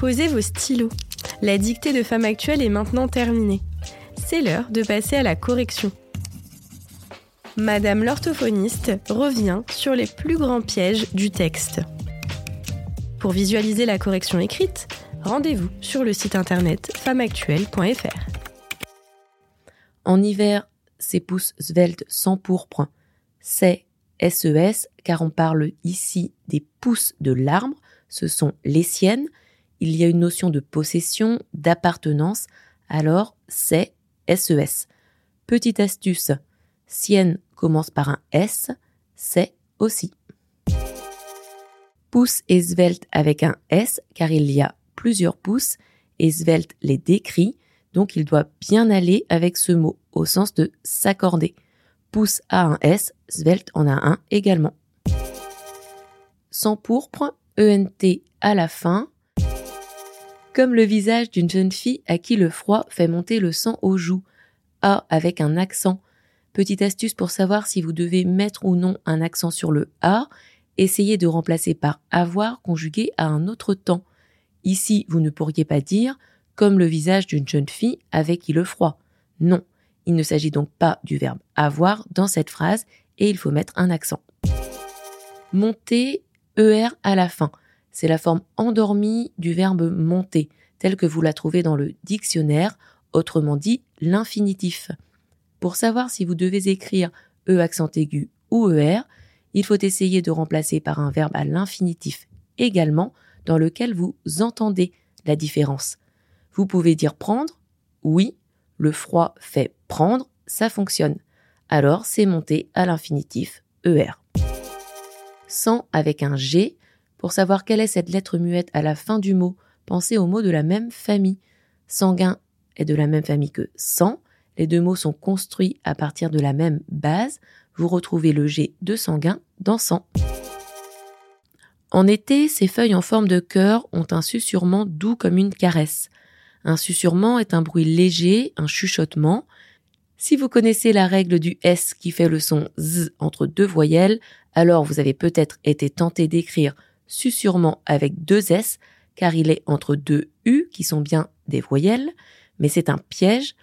Posez vos stylos. La dictée de Femme Actuelle est maintenant terminée. C'est l'heure de passer à la correction. Madame l'orthophoniste revient sur les plus grands pièges du texte. Pour visualiser la correction écrite, rendez-vous sur le site internet femmeactuelle.fr. En hiver, ces pousses sveltes sans pourpre, c'est SES, car on parle ici des pousses de l'arbre, ce sont les siennes. Il y a une notion de possession, d'appartenance, alors c'est SES. Petite astuce, sienne commence par un S, c'est aussi. Pouce et svelte avec un S, car il y a plusieurs pouces, et svelte les décrit, donc il doit bien aller avec ce mot, au sens de s'accorder. Pouce a un S, svelte en a un également. Sans pourpre, ENT à la fin, comme le visage d'une jeune fille à qui le froid fait monter le sang aux joues. A avec un accent. Petite astuce pour savoir si vous devez mettre ou non un accent sur le A, essayez de remplacer par avoir conjugué à un autre temps. Ici, vous ne pourriez pas dire comme le visage d'une jeune fille avec qui le froid. Non, il ne s'agit donc pas du verbe avoir dans cette phrase et il faut mettre un accent. Monter, ER à la fin. C'est la forme endormie du verbe monter, tel que vous la trouvez dans le dictionnaire, autrement dit l'infinitif. Pour savoir si vous devez écrire E accent aigu ou ER, il faut essayer de remplacer par un verbe à l'infinitif également dans lequel vous entendez la différence. Vous pouvez dire prendre, oui, le froid fait prendre, ça fonctionne. Alors c'est monter à l'infinitif ER. Sans avec un G, pour savoir quelle est cette lettre muette à la fin du mot, pensez au mot de la même famille. Sanguin est de la même famille que sang. Les deux mots sont construits à partir de la même base. Vous retrouvez le G de sanguin dans sang. En été, ces feuilles en forme de cœur ont un susurrement doux comme une caresse. Un susurrement est un bruit léger, un chuchotement. Si vous connaissez la règle du S qui fait le son Z entre deux voyelles, alors vous avez peut-être été tenté d'écrire susurrement avec deux S, car il est entre deux U qui sont bien des voyelles, mais c'est un piège.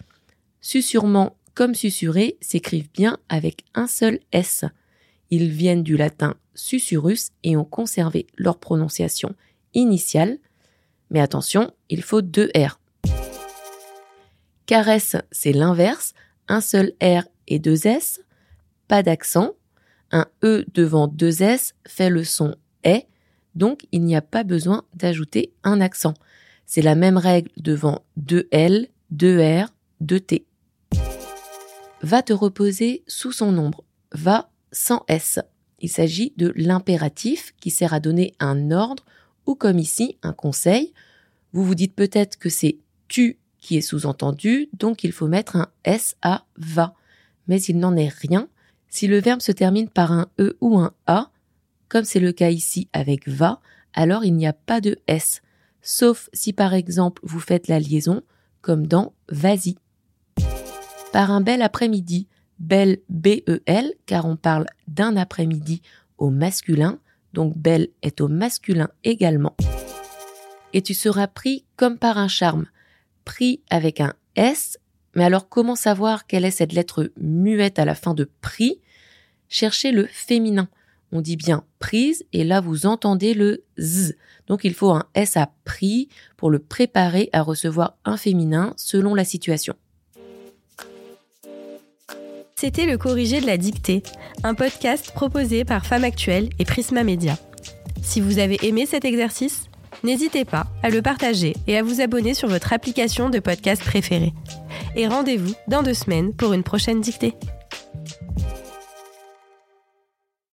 Susurrement comme susurré s'écrivent bien avec un seul S. Ils viennent du latin susurrus et ont conservé leur prononciation initiale. Mais attention, il faut deux R. Caresse, c'est l'inverse, un seul R et deux S, pas d'accent. Un E devant deux S fait le son est, donc il n'y a pas besoin d'ajouter un accent. C'est la même règle devant deux L, deux R, deux T. Va te reposer sous son ombre. Va sans S. Il s'agit de l'impératif qui sert à donner un ordre ou comme ici un conseil. Vous vous dites peut-être que c'est tu qui est sous-entendu, donc il faut mettre un S à va. Mais il n'en est rien. Si le verbe se termine par un E ou un A, comme c'est le cas ici avec va, alors il n'y a pas de S, sauf si par exemple vous faites la liaison, comme dans vas-y. Par un bel après-midi, belle B-E-L, car on parle d'un après-midi au masculin, donc belle est au masculin également. Et tu seras pris comme par un charme, pris avec un S, mais alors comment savoir quelle est cette lettre muette à la fin de prix Cherchez le féminin. On dit bien prise et là vous entendez le Z. Donc il faut un S à prix pour le préparer à recevoir un féminin selon la situation. C'était le corrigé de la dictée, un podcast proposé par Femme Actuelle et Prisma Media. Si vous avez aimé cet exercice, n'hésitez pas à le partager et à vous abonner sur votre application de podcast préférée. Et rendez-vous dans deux semaines pour une prochaine dictée.